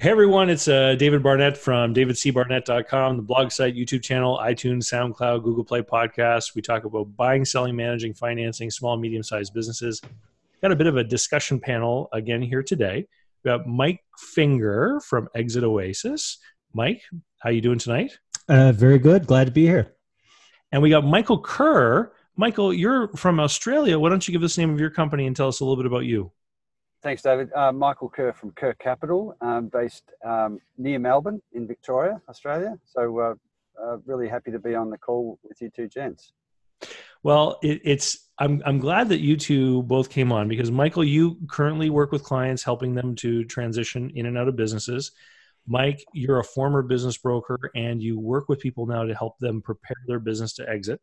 Hey everyone, it's uh, David Barnett from davidcbarnett.com, the blog site, YouTube channel, iTunes, SoundCloud, Google Play podcast. We talk about buying, selling, managing, financing small, medium-sized businesses. Got a bit of a discussion panel again here today. We got Mike Finger from Exit Oasis. Mike, how you doing tonight? Uh, very good. Glad to be here. And we got Michael Kerr. Michael, you're from Australia. Why don't you give us the name of your company and tell us a little bit about you? Thanks, David. Uh, Michael Kerr from Kerr Capital, um, based um, near Melbourne in Victoria, Australia. So, uh, uh, really happy to be on the call with you two gents. Well, it, it's I'm I'm glad that you two both came on because Michael, you currently work with clients helping them to transition in and out of businesses. Mike, you're a former business broker and you work with people now to help them prepare their business to exit.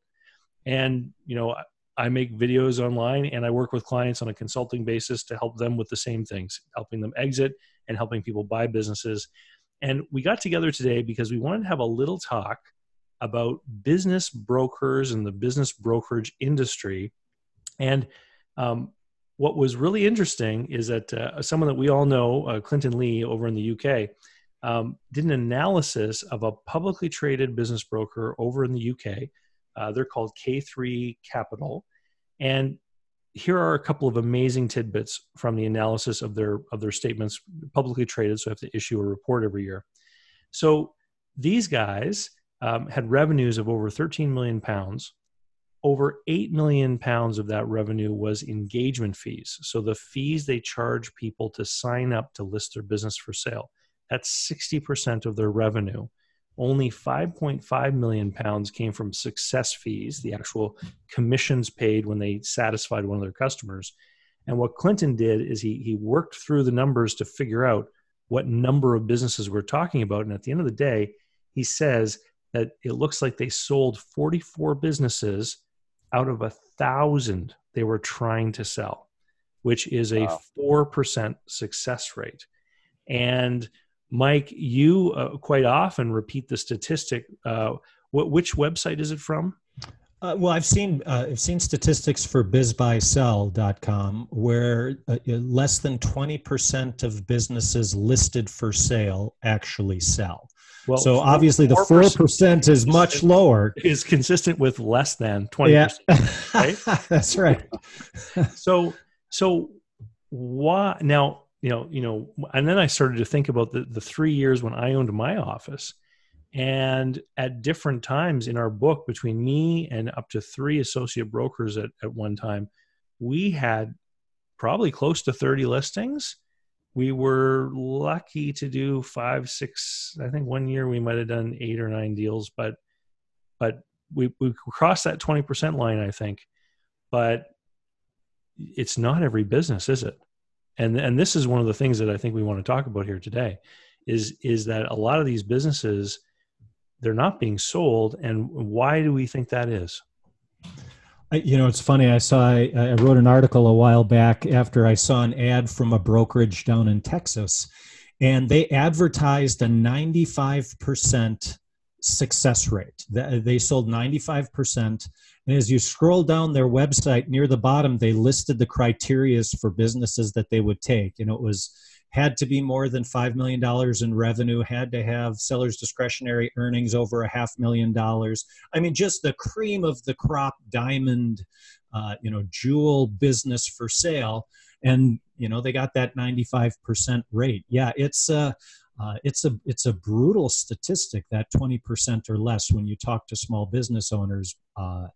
And you know, I make videos online and I work with clients on a consulting basis to help them with the same things, helping them exit and helping people buy businesses. And we got together today because we wanted to have a little talk about business brokers and the business brokerage industry. And um, what was really interesting is that uh, someone that we all know, uh, Clinton Lee over in the UK, um, did an analysis of a publicly traded business broker over in the UK. Uh, they're called K3 Capital. And here are a couple of amazing tidbits from the analysis of their of their statements publicly traded so i have to issue a report every year. So these guys um, had revenues of over 13 million pounds. Over 8 million pounds of that revenue was engagement fees so the fees they charge people to sign up to list their business for sale. That's 60% of their revenue only 5.5 million pounds came from success fees, the actual commissions paid when they satisfied one of their customers. And what Clinton did is he, he worked through the numbers to figure out what number of businesses we're talking about. And at the end of the day, he says that it looks like they sold 44 businesses out of a thousand they were trying to sell, which is a wow. 4% success rate. And Mike, you uh, quite often repeat the statistic. Uh, what, which website is it from? Uh, well, I've seen uh, I've seen statistics for bizbuysell.com where uh, less than 20% of businesses listed for sale actually sell. Well, so obviously the 4% is much lower. Is consistent with less than 20%. Yeah. Right? That's right. so so why now you know, you know, and then I started to think about the, the three years when I owned my office. And at different times in our book, between me and up to three associate brokers at, at one time, we had probably close to 30 listings. We were lucky to do five, six, I think one year we might have done eight or nine deals, but but we, we crossed that 20% line, I think. But it's not every business, is it? And and this is one of the things that I think we want to talk about here today is is that a lot of these businesses they're not being sold and why do we think that is? You know it's funny i saw I, I wrote an article a while back after i saw an ad from a brokerage down in texas and they advertised a 95% success rate. They sold 95% and as you scroll down their website near the bottom, they listed the criterias for businesses that they would take. You know, it was had to be more than $5 million in revenue, had to have sellers' discretionary earnings over a half million dollars. I mean, just the cream of the crop diamond, uh, you know, jewel business for sale. And, you know, they got that 95% rate. Yeah, it's, uh, uh, it's a it's a brutal statistic that 20% or less when you talk to small business owners uh,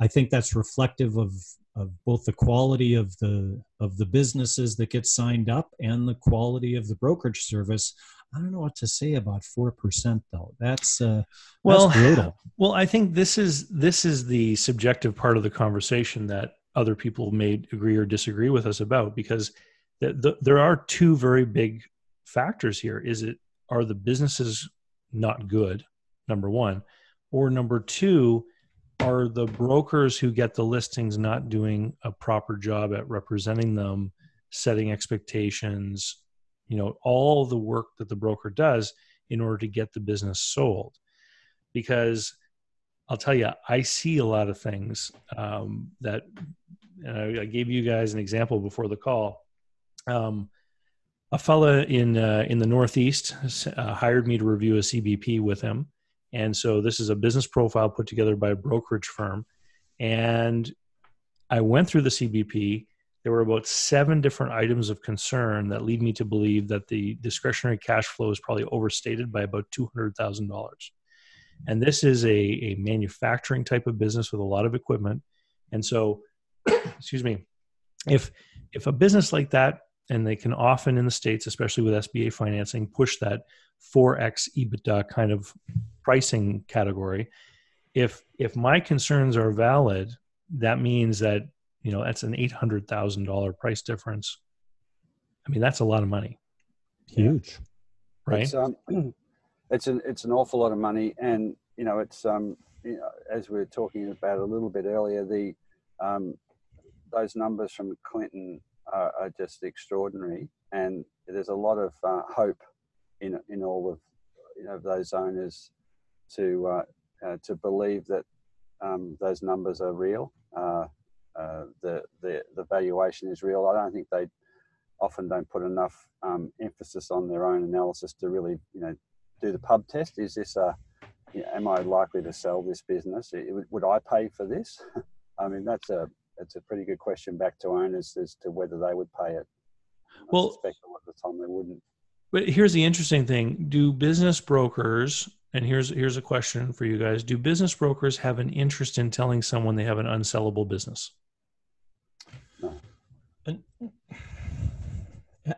I think that's reflective of of both the quality of the of the businesses that get signed up and the quality of the brokerage service. I don't know what to say about four percent though. That's uh, well, that's brutal. Well, I think this is this is the subjective part of the conversation that other people may agree or disagree with us about because the, the, there are two very big factors here. Is it are the businesses not good? Number one, or number two are the brokers who get the listings not doing a proper job at representing them setting expectations you know all the work that the broker does in order to get the business sold? Because i'll tell you i see a lot of things um, that I, I, gave you guys an example before the call. Um, a fella in uh, in the Northeast uh, hired me to review a CBP with him, and so this is a business profile put together by a brokerage firm, and I went through the CBP. There were about seven different items of concern that lead me to believe that the discretionary cash flow is probably overstated by about two hundred thousand dollars. And this is a, a manufacturing type of business with a lot of equipment, and so, excuse me, if if a business like that and they can often in the states especially with sba financing push that 4x ebitda kind of pricing category if if my concerns are valid that means that you know that's an $800000 price difference. I mean that's a lot of money. Huge. Right? It's, um, it's an it's an awful lot of money. And you know it's um you know, as we were talking about a little bit earlier the um, those numbers from clinton are, are just extraordinary, and there's a lot of uh, hope in in all of you know those owners to uh, uh, to believe that um, those numbers are real. Uh, uh, the the the valuation is real. I don't think they often don't put enough um, emphasis on their own analysis to really you know do the pub test. Is this a you know, am I likely to sell this business? It, would I pay for this? I mean, that's a it's a pretty good question back to owners as to whether they would pay it. Well, I suspect a lot of the time they wouldn't. But here's the interesting thing: Do business brokers? And here's here's a question for you guys: Do business brokers have an interest in telling someone they have an unsellable business? No.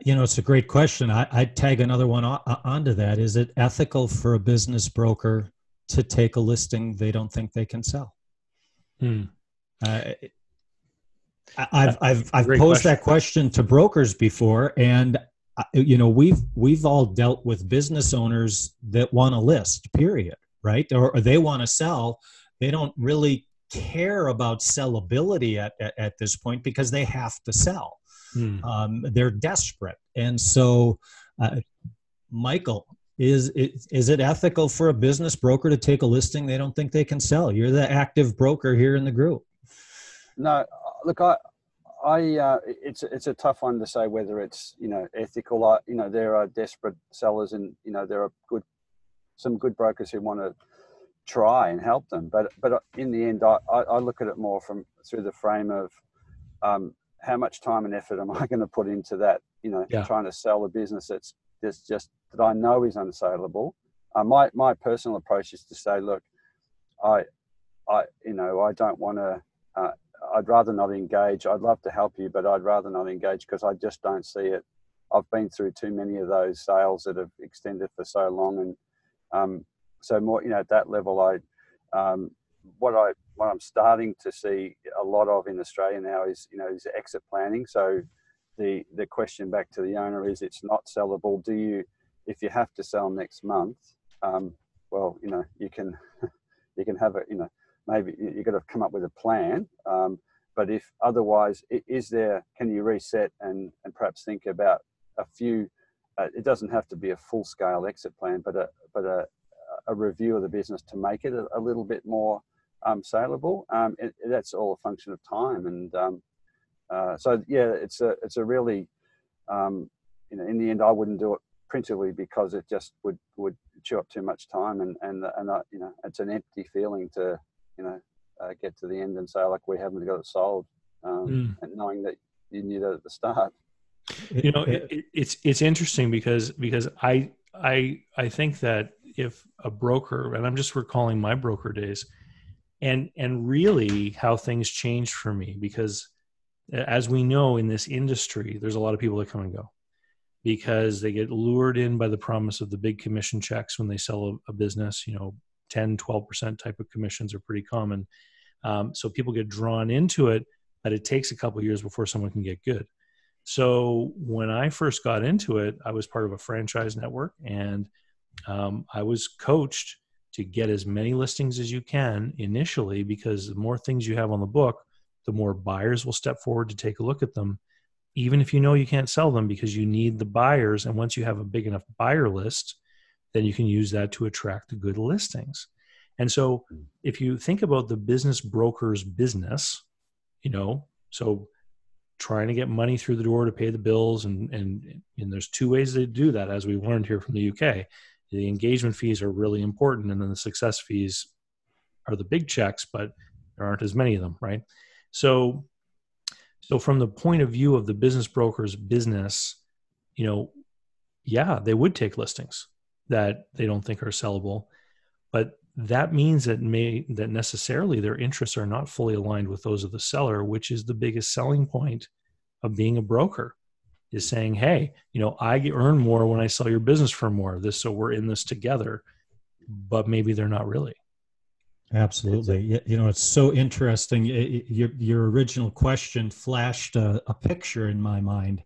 You know, it's a great question. I, I'd tag another one on, onto that. Is it ethical for a business broker to take a listing they don't think they can sell? Hmm. Uh, I've I've I've posed question. that question to brokers before, and uh, you know we've we've all dealt with business owners that want to list, period, right? Or, or they want to sell. They don't really care about sellability at, at, at this point because they have to sell. Hmm. Um, they're desperate, and so, uh, Michael, is it, is it ethical for a business broker to take a listing they don't think they can sell? You're the active broker here in the group. No, look, I, I, uh, it's it's a tough one to say whether it's you know ethical. I, you know, there are desperate sellers, and you know there are good, some good brokers who want to try and help them. But but in the end, I, I look at it more from through the frame of um, how much time and effort am I going to put into that? You know, yeah. trying to sell a business that's just just that I know is unsaleable. Uh, my my personal approach is to say, look, I I you know I don't want to. Uh, I'd rather not engage. I'd love to help you, but I'd rather not engage because I just don't see it. I've been through too many of those sales that have extended for so long, and um, so more. You know, at that level, I um, what I what I'm starting to see a lot of in Australia now is you know is exit planning. So the the question back to the owner is it's not sellable. Do you if you have to sell next month? Um, well, you know you can you can have it. You know maybe you've got to come up with a plan. Um, but if otherwise, is there, can you reset and, and perhaps think about a few, uh, it doesn't have to be a full scale exit plan, but a, but a, a review of the business to make it a, a little bit more um, saleable. Um, it, that's all a function of time. And um, uh, so, yeah, it's a, it's a really, um, you know, in the end, I wouldn't do it principally because it just would, would chew up too much time and, and, and uh, you know, it's an empty feeling to, you know, uh, get to the end and say like we haven't got it sold, um, mm. and knowing that you knew that at the start. You know, it, it, it's it's interesting because because I I I think that if a broker and I'm just recalling my broker days, and and really how things changed for me because as we know in this industry, there's a lot of people that come and go because they get lured in by the promise of the big commission checks when they sell a, a business. You know, 10, 12% type of commissions are pretty common. Um, so people get drawn into it, but it takes a couple years before someone can get good. So when I first got into it, I was part of a franchise network and um, I was coached to get as many listings as you can initially because the more things you have on the book, the more buyers will step forward to take a look at them, even if you know you can't sell them because you need the buyers. And once you have a big enough buyer list, then you can use that to attract good listings. And so hmm. if you think about the business broker's business, you know, so trying to get money through the door to pay the bills and and and there's two ways to do that as we learned here from the UK the engagement fees are really important and then the success fees are the big checks but there aren't as many of them right so so from the point of view of the business broker's business you know yeah they would take listings that they don't think are sellable but that means that may that necessarily their interests are not fully aligned with those of the seller which is the biggest selling point of being a broker is saying, hey, you know, I earn more when I sell your business for more. This so we're in this together, but maybe they're not really. Absolutely. You know, it's so interesting. Your, your original question flashed a, a picture in my mind.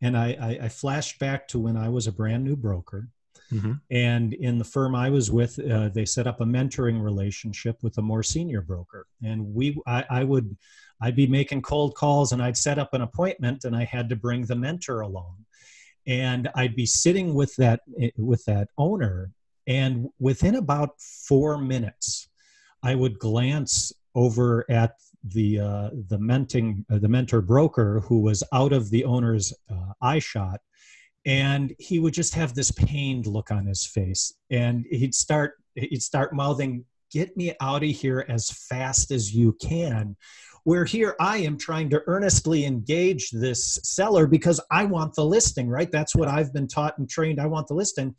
And I, I, I, flashed back to when I was a brand new broker. Mm-hmm. And in the firm I was with, uh, they set up a mentoring relationship with a more senior broker. And we, I, I would, I'd be making cold calls and I'd set up an appointment and I had to bring the mentor along. And I'd be sitting with that with that owner and within about 4 minutes I would glance over at the uh, the menting uh, the mentor broker who was out of the owner's uh, eye shot and he would just have this pained look on his face and he'd start he'd start mouthing get me out of here as fast as you can where here I am trying to earnestly engage this seller because I want the listing, right? That's what I've been taught and trained. I want the listing.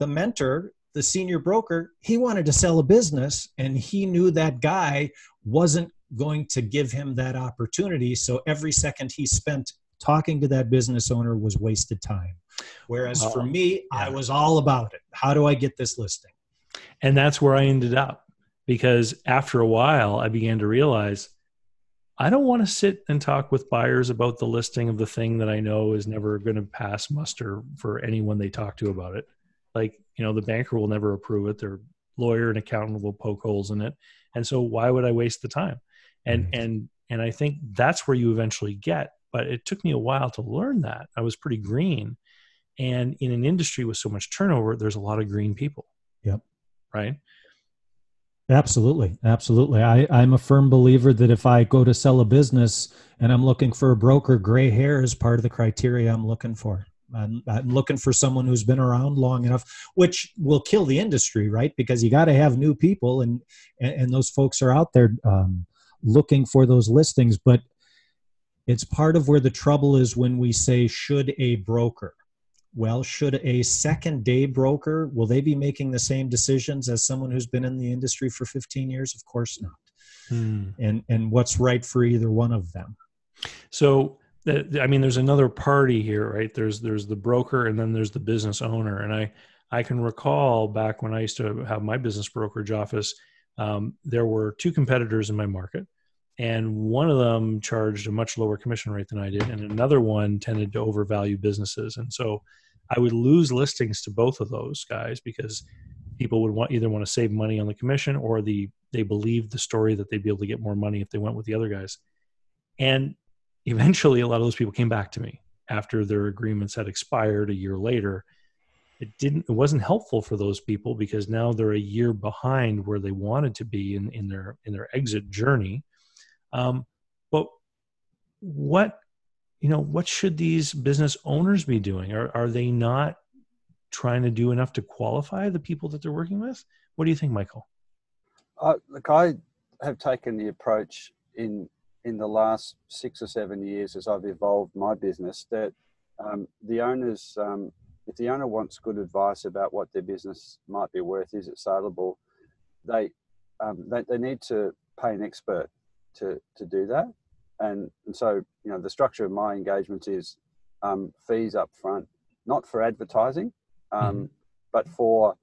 The mentor, the senior broker, he wanted to sell a business and he knew that guy wasn't going to give him that opportunity. So every second he spent talking to that business owner was wasted time. Whereas for me, I was all about it. How do I get this listing? And that's where I ended up because after a while, I began to realize I don't want to sit and talk with buyers about the listing of the thing that I know is never going to pass muster for anyone they talk to about it. Like, you know, the banker will never approve it. Their lawyer and accountant will poke holes in it. And so why would I waste the time? And mm-hmm. and and I think that's where you eventually get. But it took me a while to learn that. I was pretty green. And in an industry with so much turnover, there's a lot of green people. Yep. Right. Absolutely. Absolutely. I, I'm a firm believer that if I go to sell a business and I'm looking for a broker, gray hair is part of the criteria I'm looking for. I'm, I'm looking for someone who's been around long enough, which will kill the industry, right? Because you got to have new people, and, and, and those folks are out there um, looking for those listings. But it's part of where the trouble is when we say, should a broker? well should a second day broker will they be making the same decisions as someone who's been in the industry for 15 years? Of course not. Hmm. and and what's right for either one of them? So i mean there's another party here right? There's there's the broker and then there's the business owner. And i i can recall back when i used to have my business brokerage office um, there were two competitors in my market and one of them charged a much lower commission rate than I did, and another one tended to overvalue businesses. And so I would lose listings to both of those guys because people would want either want to save money on the commission or the they believed the story that they'd be able to get more money if they went with the other guys. And eventually a lot of those people came back to me after their agreements had expired a year later. It didn't it wasn't helpful for those people because now they're a year behind where they wanted to be in, in their in their exit journey. Um, but what you know what should these business owners be doing? Are, are they not trying to do enough to qualify the people that they're working with? What do you think michael? Uh, look i have taken the approach in in the last six or seven years as i've evolved my business that um, the owners um, if the owner wants good advice about what their business might be worth is it saleable they um, they, they need to pay an expert to to do that and and so you know the structure of my engagements is um, fees up front, not for advertising, um, mm-hmm. but for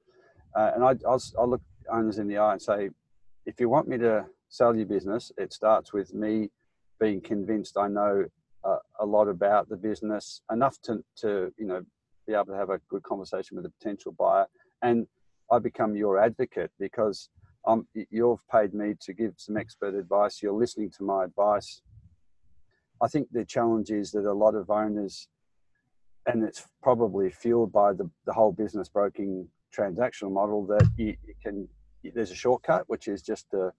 uh, and I, I'll, I'll look owners in the eye and say, if you want me to sell your business, it starts with me being convinced I know uh, a lot about the business enough to to you know be able to have a good conversation with a potential buyer, and I become your advocate because um, you've paid me to give some expert advice. You're listening to my advice. I think the challenge is that a lot of owners, and it's probably fueled by the, the whole business broking transactional model, that you, you can there's a shortcut which is just to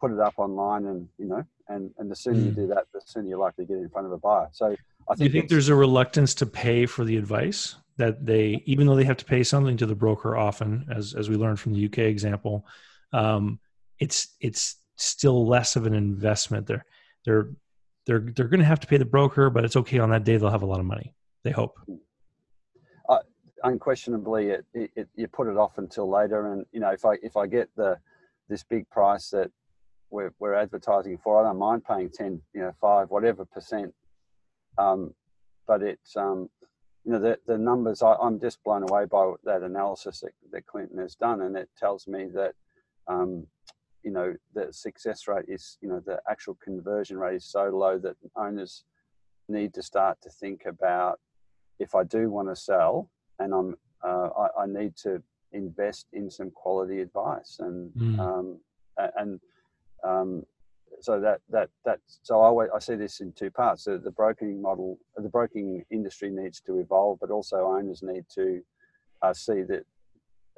put it up online, and you know, and and the sooner you hmm. do that, the sooner you're likely to get in front of a buyer. So I think. You think there's a reluctance to pay for the advice that they, even though they have to pay something to the broker often, as as we learned from the UK example, um, it's it's still less of an investment. They're they're they're they're going to have to pay the broker, but it's okay on that day. They'll have a lot of money. They hope. Uh, unquestionably, it, it, it, you put it off until later, and you know if I if I get the this big price that we're we're advertising for, I don't mind paying ten, you know, five, whatever percent. Um, but it's um, you know the the numbers. I, I'm just blown away by that analysis that, that Clinton has done, and it tells me that um, you know the success rate is you know the actual conversion rate is so low that owners need to start to think about if I do want to sell and I'm uh, I, I, need to invest in some quality advice and mm. um, and um, so that that that so I, I see this in two parts the, the broking model the broking industry needs to evolve but also owners need to uh, see that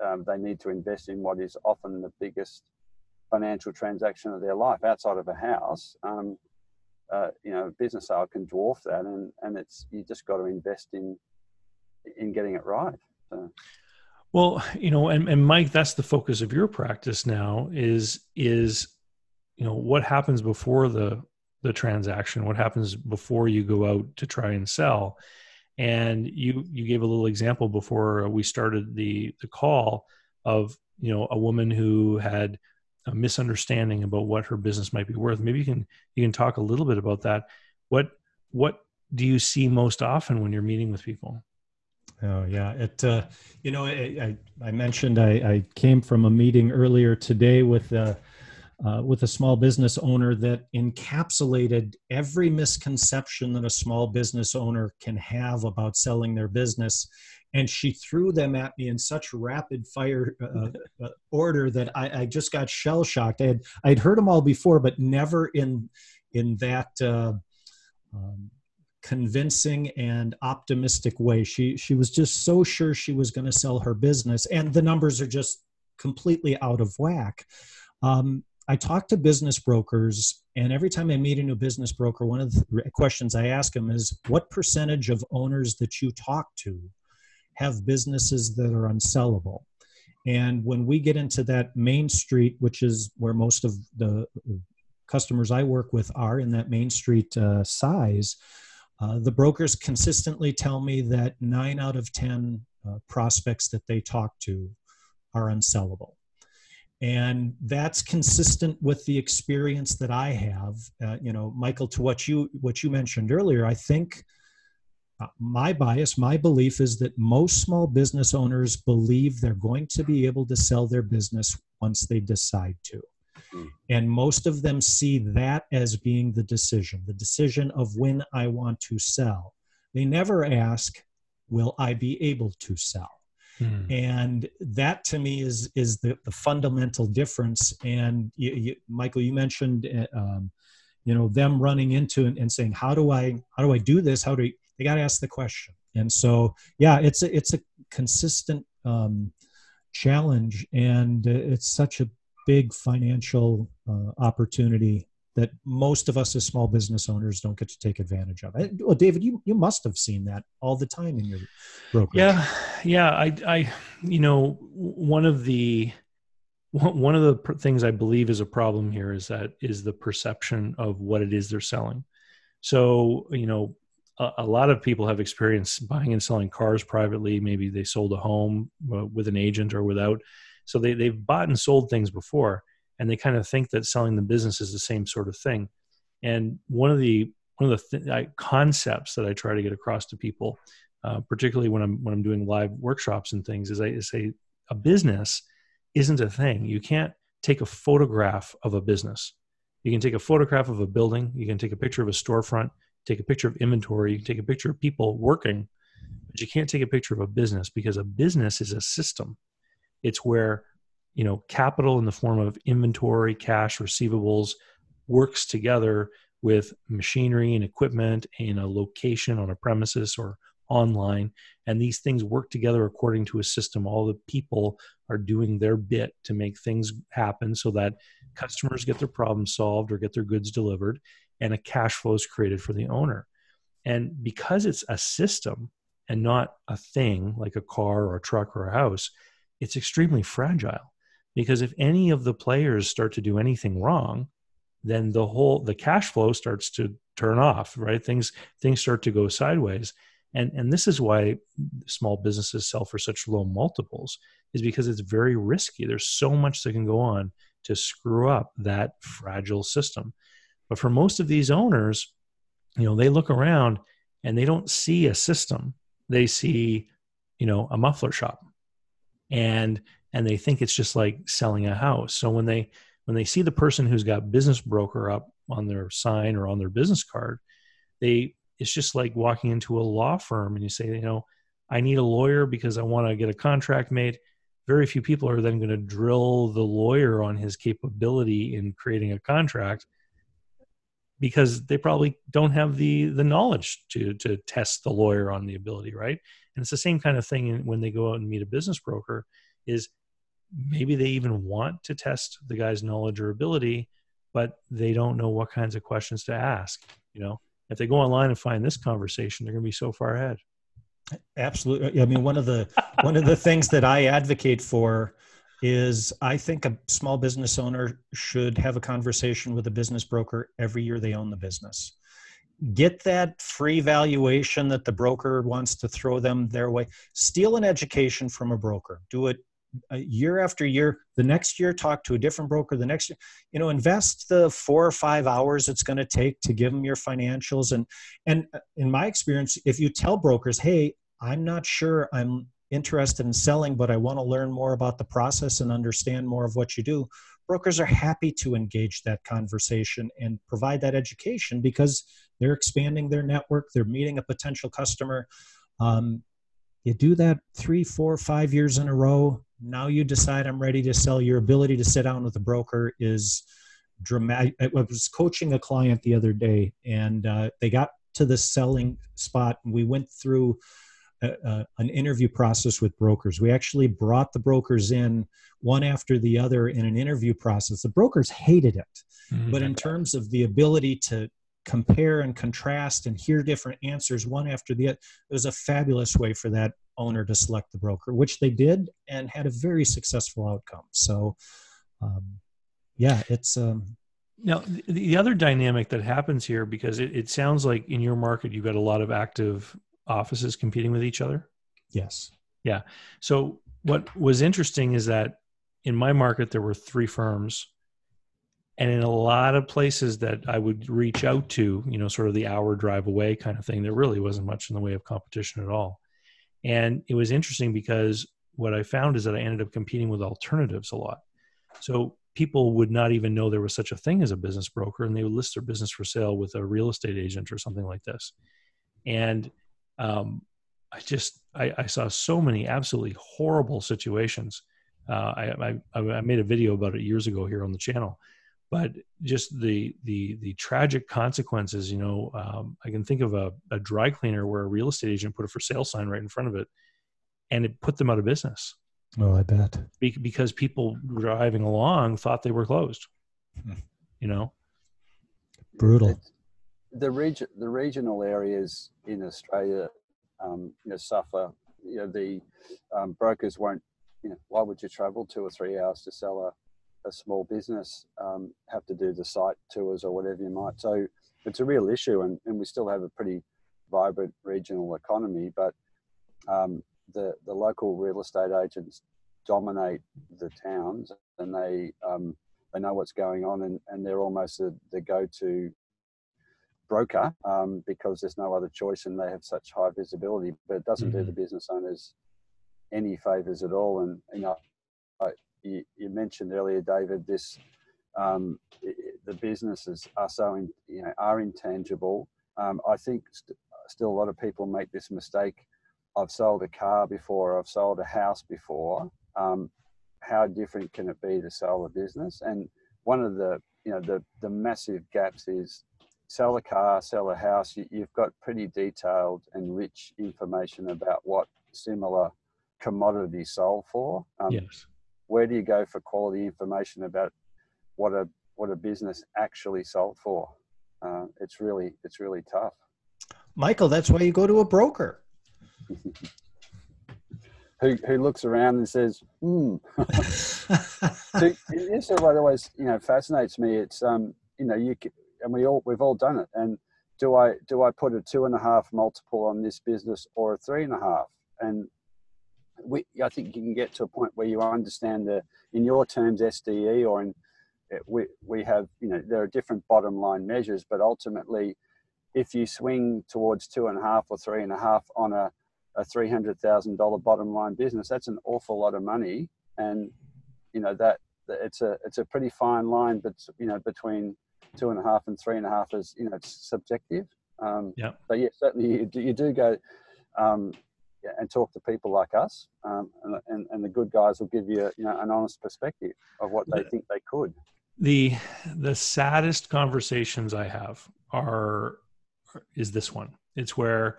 um, they need to invest in what is often the biggest financial transaction of their life outside of a house. Um, uh, you know, business sale can dwarf that, and and it's you just got to invest in in getting it right. So. Well, you know, and, and Mike, that's the focus of your practice now. Is is you know what happens before the the transaction? What happens before you go out to try and sell? And you you gave a little example before we started the the call of you know a woman who had a misunderstanding about what her business might be worth. Maybe you can you can talk a little bit about that. What what do you see most often when you're meeting with people? Oh yeah, it. Uh, you know, I, I, I mentioned I, I, came from a meeting earlier today with a uh, with a small business owner that encapsulated every misconception that a small business owner can have about selling their business and she threw them at me in such rapid fire uh, uh, order that I, I, just got shell shocked. I had I'd heard them all before, but never in in that uh, um, convincing and optimistic way. She she was just so sure she was going to sell her business, and the numbers are just completely out of whack. Um, I talk to business brokers, and every time I meet a new business broker, one of the questions I ask them is, "What percentage of owners that you talk to?" have businesses that are unsellable. And when we get into that main street, which is where most of the customers I work with are in that main street uh, size, uh, the brokers consistently tell me that nine out of 10 uh, prospects that they talk to are unsellable. And that's consistent with the experience that I have. Uh, you know, Michael, to what you what you mentioned earlier, I think uh, my bias, my belief is that most small business owners believe they're going to be able to sell their business once they decide to. Hmm. And most of them see that as being the decision, the decision of when I want to sell. They never ask, will I be able to sell? Hmm. And that to me is is the, the fundamental difference. And you, you, Michael, you mentioned, uh, um, you know, them running into and, and saying, "How do I how do I do this? How do they got to ask the question. And so, yeah, it's a, it's a consistent um, challenge, and it's such a big financial uh, opportunity that most of us as small business owners don't get to take advantage of. Well, David, you, you must have seen that all the time in your brokerage. Yeah, yeah. I, I, you know, one of the one of the things I believe is a problem here is that is the perception of what it is they're selling. So, you know, a, a lot of people have experience buying and selling cars privately. Maybe they sold a home uh, with an agent or without. So they, they've bought and sold things before, and they kind of think that selling the business is the same sort of thing. And one of the one of the th- I, concepts that I try to get across to people, uh, particularly when I'm when I'm doing live workshops and things, is I say a business isn't a thing. You can't take a photograph of a business. You can take a photograph of a building. You can take a picture of a storefront take a picture of inventory, you can take a picture of people working, but you can't take a picture of a business because a business is a system. It's where, you know, capital in the form of inventory, cash, receivables works together with machinery and equipment in a location on a premises or online and these things work together according to a system all the people are doing their bit to make things happen so that customers get their problems solved or get their goods delivered, and a cash flow is created for the owner. And because it's a system and not a thing like a car or a truck or a house, it's extremely fragile. Because if any of the players start to do anything wrong, then the whole the cash flow starts to turn off, right? Things things start to go sideways. And and this is why small businesses sell for such low multiples is because it's very risky. There's so much that can go on to screw up that fragile system. But for most of these owners, you know, they look around and they don't see a system. They see, you know, a muffler shop. And and they think it's just like selling a house. So when they when they see the person who's got business broker up on their sign or on their business card, they it's just like walking into a law firm and you say, you know, I need a lawyer because I want to get a contract made. Very few people are then going to drill the lawyer on his capability in creating a contract because they probably don't have the the knowledge to to test the lawyer on the ability right and it's the same kind of thing when they go out and meet a business broker is maybe they even want to test the guy's knowledge or ability but they don't know what kinds of questions to ask you know if they go online and find this conversation they're going to be so far ahead absolutely i mean one of the one of the things that i advocate for is I think a small business owner should have a conversation with a business broker every year they own the business. Get that free valuation that the broker wants to throw them their way. Steal an education from a broker. Do it year after year. The next year, talk to a different broker. The next year, you know, invest the four or five hours it's going to take to give them your financials. And and uh, in my experience, if you tell brokers, "Hey, I'm not sure I'm interested in selling, but I want to learn more about the process and understand more of what you do, brokers are happy to engage that conversation and provide that education because they're expanding their network, they're meeting a potential customer. Um, you do that three, four, five years in a row. Now you decide I'm ready to sell. Your ability to sit down with a broker is dramatic. I was coaching a client the other day, and uh, they got to the selling spot. And we went through a, an interview process with brokers. We actually brought the brokers in one after the other in an interview process. The brokers hated it, mm-hmm. but in terms of the ability to compare and contrast and hear different answers one after the other, it was a fabulous way for that owner to select the broker, which they did and had a very successful outcome. So, um, yeah, it's. Um, now, the other dynamic that happens here, because it, it sounds like in your market, you've got a lot of active offices competing with each other? Yes. Yeah. So what was interesting is that in my market there were three firms and in a lot of places that I would reach out to, you know, sort of the hour drive away kind of thing, there really wasn't much in the way of competition at all. And it was interesting because what I found is that I ended up competing with alternatives a lot. So people would not even know there was such a thing as a business broker and they would list their business for sale with a real estate agent or something like this. And um, I just I, I, saw so many absolutely horrible situations. Uh, I, I, I made a video about it years ago here on the channel, but just the the the tragic consequences. You know, um, I can think of a, a dry cleaner where a real estate agent put a for sale sign right in front of it, and it put them out of business. Oh, I bet Be- because people driving along thought they were closed. Hmm. You know, brutal the region, the regional areas in Australia, um, you know, suffer. You know, the um, brokers won't. You know, why would you travel two or three hours to sell a, a small business? Um, have to do the site tours or whatever you might. So it's a real issue, and, and we still have a pretty vibrant regional economy, but um, the the local real estate agents dominate the towns, and they um, they know what's going on, and, and they're almost the, the go-to broker um, because there's no other choice and they have such high visibility, but it doesn't mm-hmm. do the business owners any favors at all. And you know, I, you, you, mentioned earlier, David, this um, the businesses are so in, you know are intangible. Um, I think st- still a lot of people make this mistake. I've sold a car before. I've sold a house before. Um, how different can it be to sell a business? And one of the you know the the massive gaps is sell a car, sell a house, you, have got pretty detailed and rich information about what similar commodities sold for. Um, yes. Where do you go for quality information about what a what a business actually sold for. Uh, it's really it's really tough. Michael, that's why you go to a broker. who, who looks around and says, "Hmm." this is what always you know fascinates me. It's um you know you and we all we've all done it. And do I do I put a two and a half multiple on this business or a three and a half? And we I think you can get to a point where you understand the in your terms SDE or in we we have you know there are different bottom line measures, but ultimately, if you swing towards two and a half or three and a half on a a three hundred thousand dollar bottom line business, that's an awful lot of money, and you know that, it's a it's a pretty fine line, but you know between two and a half and three and a half is you know it's subjective. Um, yeah. But yeah, certainly you do, you do go um, and talk to people like us, um, and, and, and the good guys will give you you know an honest perspective of what they think they could. The the saddest conversations I have are is this one. It's where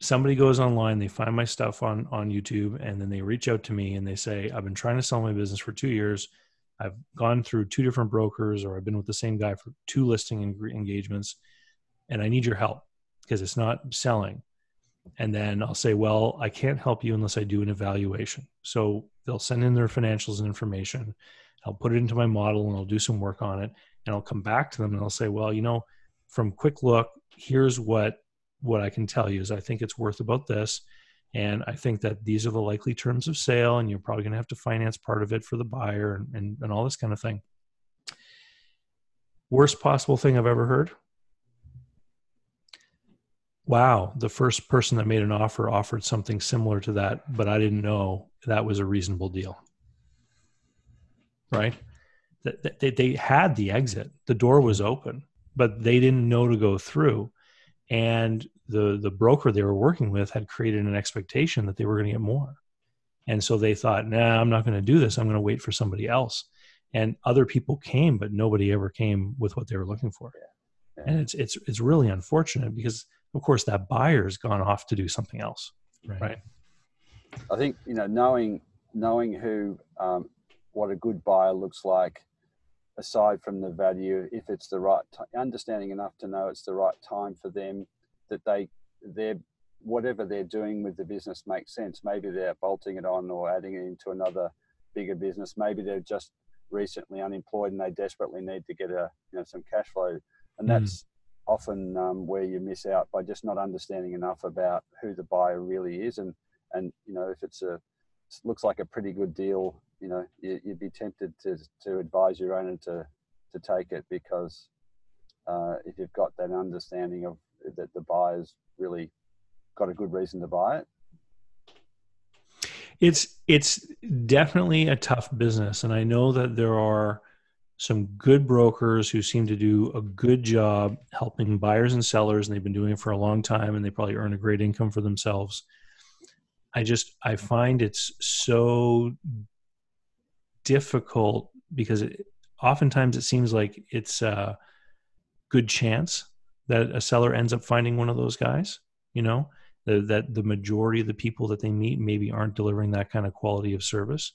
somebody goes online, they find my stuff on on YouTube, and then they reach out to me and they say, "I've been trying to sell my business for two years. I've gone through two different brokers, or I've been with the same guy for two listing engagements, and I need your help because it's not selling." And then I'll say, "Well, I can't help you unless I do an evaluation." So they'll send in their financials and information. I'll put it into my model and I'll do some work on it, and I'll come back to them and I'll say, "Well, you know, from quick look, here's what what I can tell you is I think it's worth about this. And I think that these are the likely terms of sale, and you're probably going to have to finance part of it for the buyer and, and, and all this kind of thing. Worst possible thing I've ever heard. Wow, the first person that made an offer offered something similar to that, but I didn't know that was a reasonable deal. Right? They, they had the exit, the door was open, but they didn't know to go through and the the broker they were working with had created an expectation that they were going to get more and so they thought nah i'm not going to do this i'm going to wait for somebody else and other people came but nobody ever came with what they were looking for yeah. Yeah. and it's it's it's really unfortunate because of course that buyer's gone off to do something else right, right? i think you know knowing knowing who um, what a good buyer looks like aside from the value, if it's the right t- understanding enough to know it's the right time for them, that they they're whatever they're doing with the business makes sense. Maybe they're bolting it on or adding it into another bigger business. Maybe they're just recently unemployed and they desperately need to get a you know some cash flow, and hmm. that's mm. Often um, where you miss out by just not understanding enough about who the buyer really is. And and you know if it's a looks like a pretty good deal you know you, would be tempted to to advise your owner to to take it because uh, if you've got that understanding of that the buyer's really got a good reason to buy it. It's it's definitely a tough business. And i know that there are some good brokers who seem to do a good job helping buyers and sellers and they've been doing it for a long time and they probably earn a great income for themselves. I just i find it's so difficult because it, oftentimes it seems like it's a good chance that a seller ends up finding one of those guys you know the, that the majority of the people that they meet maybe aren't delivering that kind of quality of service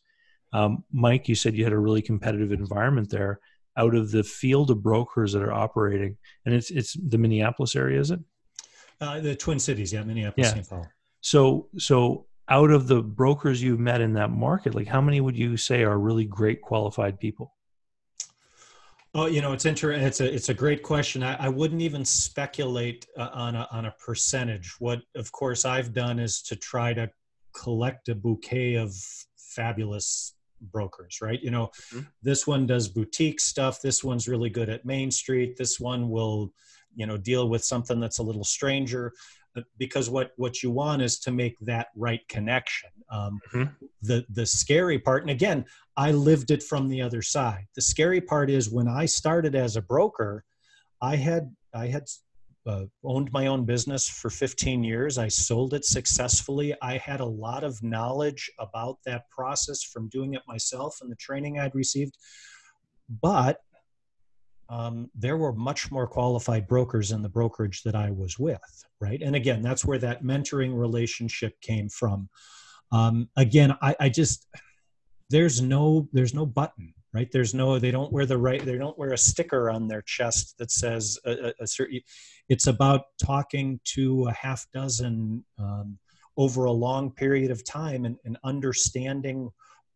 um, mike you said you had a really competitive environment there out of the field of brokers that are operating and it's it's the minneapolis area is it uh, the twin cities yeah minneapolis yeah. st paul so so out of the brokers you've met in that market, like how many would you say are really great qualified people? Oh, you know, it's interesting. It's a it's a great question. I, I wouldn't even speculate uh, on a on a percentage. What, of course, I've done is to try to collect a bouquet of fabulous brokers. Right? You know, mm-hmm. this one does boutique stuff. This one's really good at Main Street. This one will, you know, deal with something that's a little stranger because what what you want is to make that right connection um, mm-hmm. the the scary part and again i lived it from the other side the scary part is when i started as a broker i had i had uh, owned my own business for 15 years i sold it successfully i had a lot of knowledge about that process from doing it myself and the training i'd received but um, there were much more qualified brokers in the brokerage that I was with, right? And again, that's where that mentoring relationship came from. Um, again, I, I just there's no there's no button, right there's no they don't wear the right they don't wear a sticker on their chest that says a, a, a certain it's about talking to a half dozen um, over a long period of time and, and understanding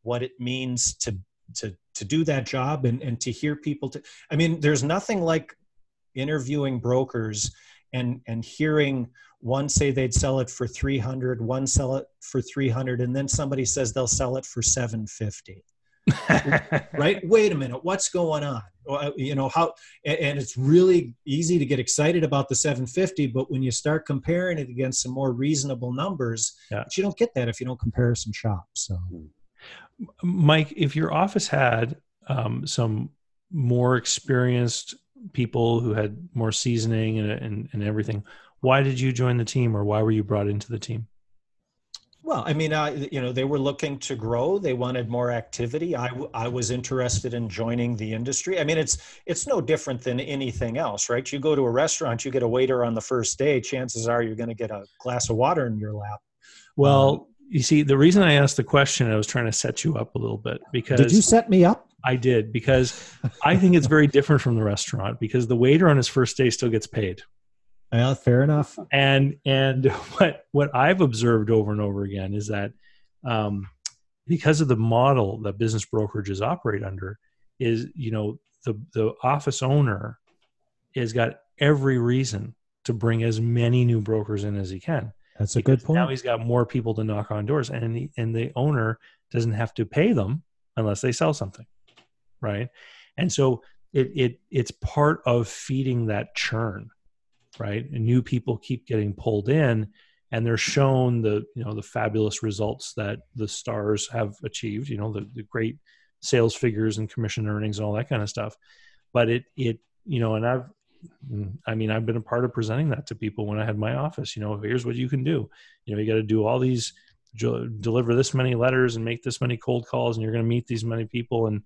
what it means to to to do that job and, and to hear people to i mean there's nothing like interviewing brokers and and hearing one say they'd sell it for 300 one sell it for 300 and then somebody says they'll sell it for 750 right? Wait a minute. What's going on you know how and it's really easy to get excited about the 750 but when you start comparing it against some more reasonable numbers yeah. you don't get that if you don't comparison shop so. Mike if your office had um, some more experienced people who had more seasoning and, and, and everything why did you join the team or why were you brought into the team well, I mean, you know, they were looking to grow. They wanted more activity. I, I was interested in joining the industry. I mean, it's it's no different than anything else, right? You go to a restaurant, you get a waiter on the first day. Chances are you're going to get a glass of water in your lap. Well, um, you see, the reason I asked the question, I was trying to set you up a little bit because did you set me up? I did because I think it's very different from the restaurant because the waiter on his first day still gets paid. Yeah, fair enough. And and what what I've observed over and over again is that um, because of the model that business brokerages operate under, is you know the the office owner has got every reason to bring as many new brokers in as he can. That's a good point. Now he's got more people to knock on doors, and the, and the owner doesn't have to pay them unless they sell something, right? And so it it it's part of feeding that churn right? And new people keep getting pulled in and they're shown the, you know, the fabulous results that the stars have achieved, you know, the, the great sales figures and commission earnings and all that kind of stuff. But it, it, you know, and I've, mm, I mean, I've been a part of presenting that to people when I had my office. You know, here's what you can do. You know, you got to do all these, deliver this many letters and make this many cold calls, and you're going to meet these many people. And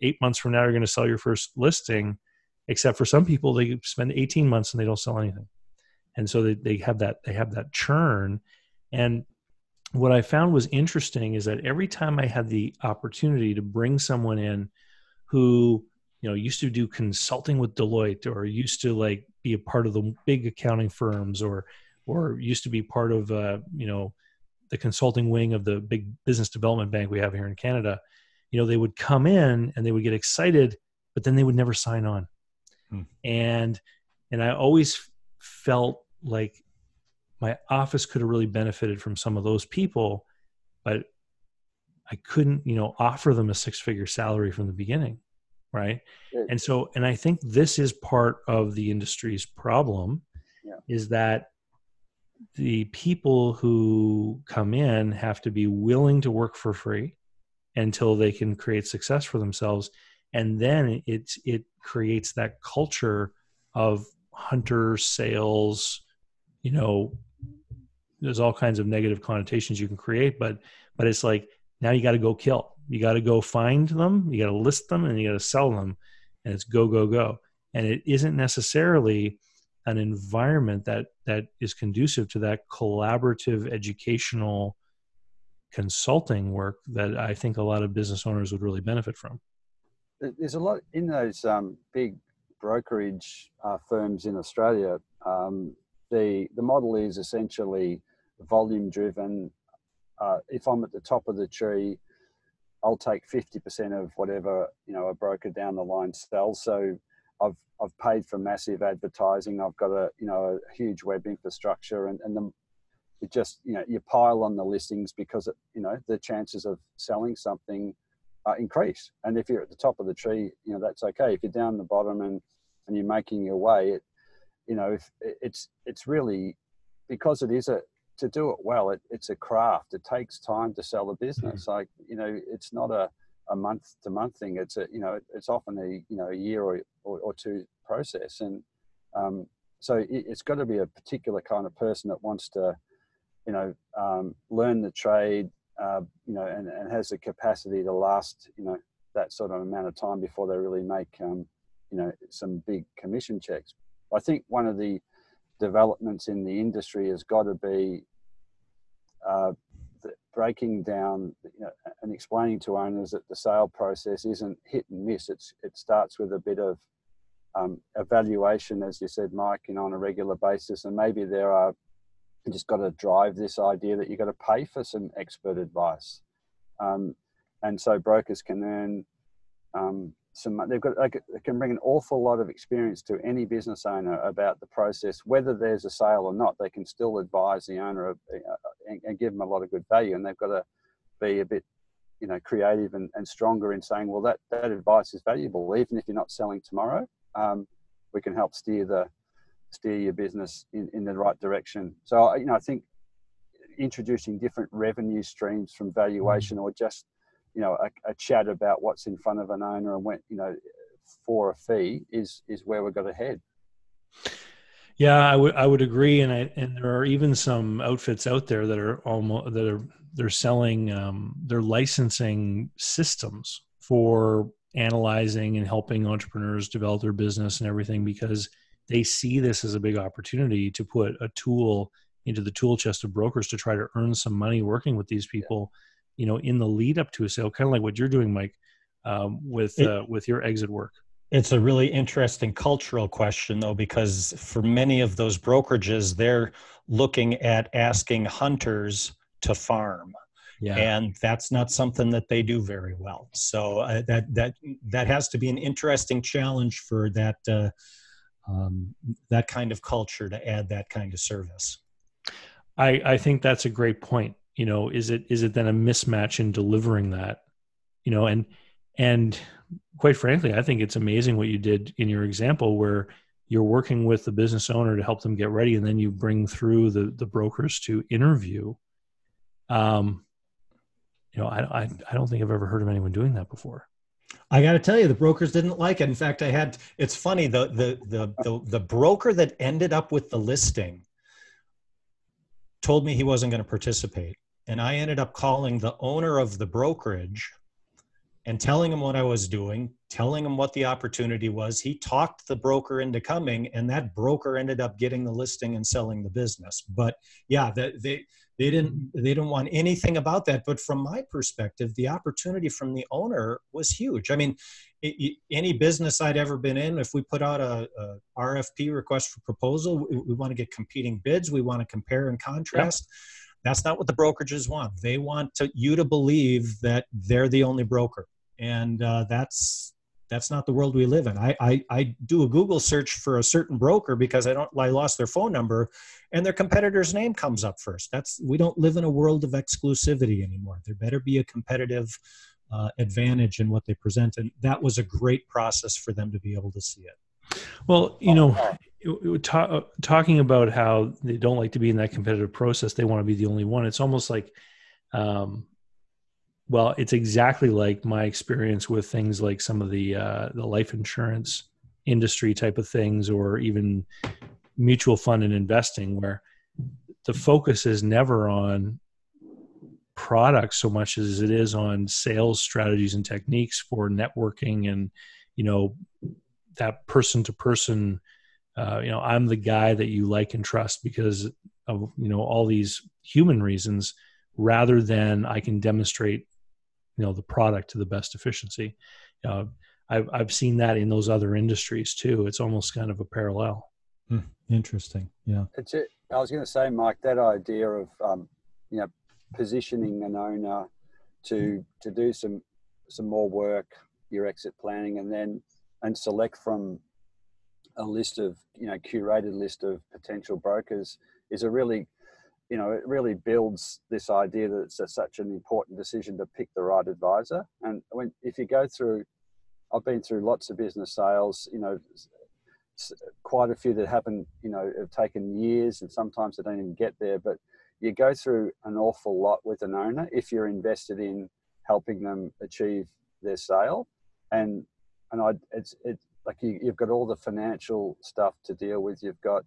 eight months from now, you're going to sell your first listing except for some people they spend 18 months and they don't sell anything. And so they, they have that they have that churn. And what i found was interesting is that every time i had the opportunity to bring someone in who you know used to do consulting with deloitte or used to like be a part of the big accounting firms or or used to be part of uh, you know the consulting wing of the big business development bank we have here in canada you know they would come in and they would get excited but then they would never sign on Hmm. And and I always felt like my office could have really benefited from some of those people, but I couldn't, you know, offer them a six figure salary from the beginning. Right. And so, and I think this is part of the industry's problem yeah. is that the people who come in have to be willing to work for free until they can create success for themselves and then it it creates that culture of hunter sales you know there's all kinds of negative connotations you can create but but it's like now you got to go kill. You got to go find them you got to list them and you got to sell them. And it's go go go. And it isn't necessarily an environment that that is conducive to that collaborative educational consulting work that i think a lot of business owners would really benefit from there's a lot in those um, big brokerage uh, firms in Australia. Um, the the model is essentially volume driven. Uh, if I'm at the top of the tree, I'll take 50% of whatever you know a broker down the line sells. So I've I've paid for massive advertising. I've got a you know a huge web infrastructure, and and the, it just you know you pile on the listings because it, you know the chances of selling something uh, increase. And if you're at the top of the tree, you know that's okay. If you're down the bottom and and you're making your way, it you know if it's it's really because it is a to do it well. It, it's a craft. It takes time to sell a business. Mm-hmm. Like you know, it's not a a month to month thing. It's a you know it's often a you know a year or or, or two process. And um, so it, has got to be a particular kind of person that wants to you know um, learn the trade uh, you know, and, and has the capacity to last, you know, that sort of amount of time before they really make, um, you know, some big commission checks. I think one of the developments in the industry has got to be uh, breaking down you know, and explaining to owners that the sale process isn't hit and miss. It's it starts with a bit of um, evaluation, as you said, Mike, you know, on a regular basis, and maybe there are you just got to drive this idea that you've got to pay for some expert advice, um, and so brokers can earn um, some. They've got they can bring an awful lot of experience to any business owner about the process, whether there's a sale or not. They can still advise the owner of, uh, and, and give them a lot of good value, and they've got to be a bit you know creative and, and stronger in saying well that that advice is valuable even if you're not selling tomorrow um, we can help steer the steer your business in, in the right direction. So you know, I think introducing different revenue streams from valuation or just you know a, a, chat about what's in front of an owner and when you know for a fee is is where we've got to head. Yeah, I would I would agree, and I and there are even some outfits out there that are almost that are they're selling um, they're licensing systems for analyzing and helping entrepreneurs develop their business and everything because they see this as a big opportunity to put a tool into the tool chest of brokers to try to earn some money working with these people yeah. you know in the lead up to a sale kind of like what you're doing mike um, with it, uh, with your exit work it's a really interesting cultural question though because for many of those brokerages they're looking at asking hunters to farm yeah. and that's not something that they do very well. So uh, that that that has to be an interesting challenge for that uh, um, that kind of culture to add that kind of service. I I think that's a great point. You know, is it is it then a mismatch in delivering that? You know, and and quite frankly, I think it's amazing what you did in your example where you're working with the business owner to help them get ready and then you bring through the the brokers to interview um, you know, I, I, I don't think I've ever heard of anyone doing that before. I got to tell you, the brokers didn't like it. In fact, I had. It's funny the, the the the the broker that ended up with the listing told me he wasn't going to participate, and I ended up calling the owner of the brokerage and telling him what I was doing, telling him what the opportunity was. He talked the broker into coming, and that broker ended up getting the listing and selling the business. But yeah, the, they they didn't they didn't want anything about that. But from my perspective, the opportunity from the owner was huge. I mean, it, any business I'd ever been in, if we put out a, a RFP request for proposal, we, we want to get competing bids. We want to compare and contrast. Yep. That's not what the brokerages want. They want to, you to believe that they're the only broker and uh, that's that's not the world we live in. I, I, I do a Google search for a certain broker because I don't I lost their phone number, and their competitor's name comes up first. That's we don't live in a world of exclusivity anymore. There better be a competitive uh, advantage in what they present, and that was a great process for them to be able to see it. Well, you know, talk, talking about how they don't like to be in that competitive process, they want to be the only one. It's almost like um, well, it's exactly like my experience with things like some of the uh, the life insurance industry type of things, or even mutual fund and investing, where the focus is never on products so much as it is on sales strategies and techniques for networking and you know that person to person uh, you know i'm the guy that you like and trust because of you know all these human reasons rather than i can demonstrate you know the product to the best efficiency. Uh, I've I've seen that in those other industries too. It's almost kind of a parallel. Hmm. Interesting. Yeah. It's it. I was going to say, Mike, that idea of um, you know positioning an owner to to do some some more work, your exit planning, and then and select from a list of you know curated list of potential brokers is a really you know, it really builds this idea that it's a, such an important decision to pick the right advisor. And when if you go through, I've been through lots of business sales. You know, quite a few that happen. You know, have taken years, and sometimes they don't even get there. But you go through an awful lot with an owner if you're invested in helping them achieve their sale. And and I, it's it like you, you've got all the financial stuff to deal with. You've got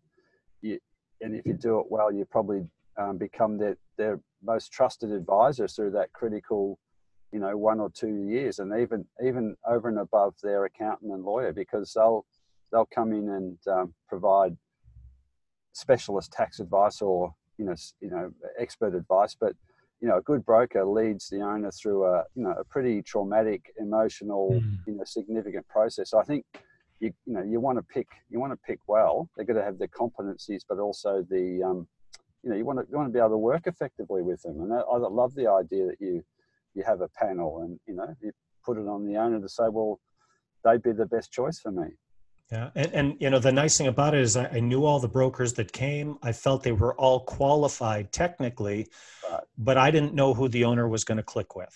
you, and if you do it well, you probably um, become their, their most trusted advisors through that critical you know one or two years and even even over and above their accountant and lawyer because they'll they'll come in and um, provide specialist tax advice or you know you know expert advice but you know, a good broker leads the owner through a you know a pretty traumatic, emotional, mm. you know, significant process. So I think you you know you want to pick you want to pick well. They're going to have the competencies, but also the um, you know you want to you want to be able to work effectively with them. And I, I love the idea that you you have a panel and you know you put it on the owner to say, well, they'd be the best choice for me. Yeah, and, and you know the nice thing about it is I, I, knew all the brokers that came. I felt they were all qualified technically, right. but I didn't know who the owner was going to click with,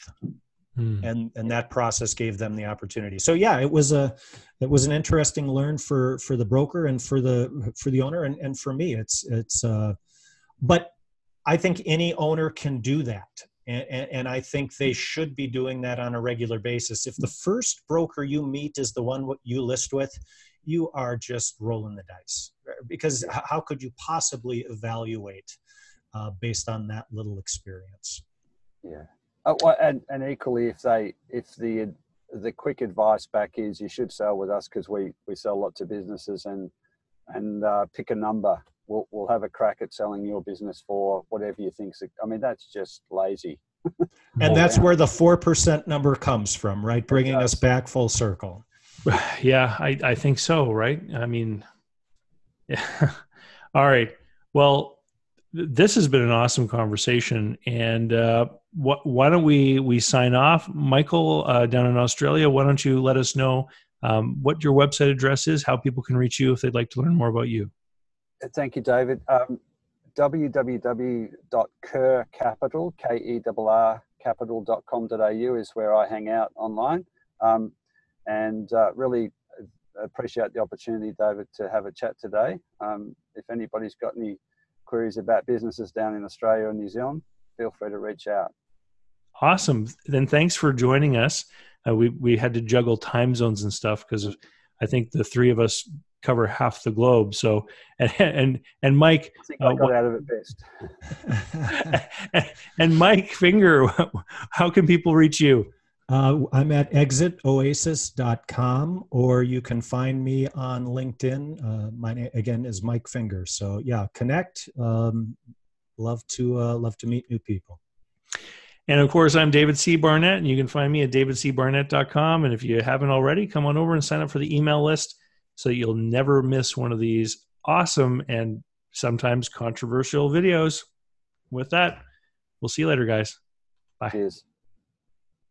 hmm. and and that process gave them the opportunity. So yeah, it was a it was an interesting learn for for the broker and for the for the owner and and for me. It's it's uh, but I think any owner can do that. And, and, I think they should be doing that on a regular basis. If the first broker you meet is the one you list with, you are just rolling the dice because how could you possibly evaluate uh, based on that little experience? Yeah. Uh, and, and equally, if they if the the quick advice back is you should sell with us because we we sell lots of businesses and and uh, pick a number. We'll we'll have a crack at selling your business for whatever you think. I mean, that's just lazy. and that's where the four percent number comes from, right? Bringing us back full circle. Yeah, I, I think so, right? I mean, yeah. All right. Well, this has been an awesome conversation, and uh, wh- why don't we we sign off, Michael uh, down in Australia? Why don't you let us know um, what your website address is, how people can reach you if they'd like to learn more about you? Thank you, David. Um, www.kerrcapital, K-E-R-R capital.com.au is where I hang out online. Um, and uh, really appreciate the opportunity, David, to have a chat today. Um, if anybody's got any queries about businesses down in Australia or New Zealand, feel free to reach out. Awesome. Then thanks for joining us. Uh, we we had to juggle time zones and stuff because I think the three of us cover half the globe. So and and, and Mike, I think I uh, got out of it best. and Mike Finger, how can people reach you? Uh, I'm at exitoasis.com, or you can find me on LinkedIn. Uh, my name again is Mike Finger. So yeah, connect. Um, love to uh, love to meet new people. And of course, I'm David C. Barnett, and you can find me at davidcbarnett.com. And if you haven't already, come on over and sign up for the email list so you'll never miss one of these awesome and sometimes controversial videos. With that, we'll see you later, guys. Bye. Cheers.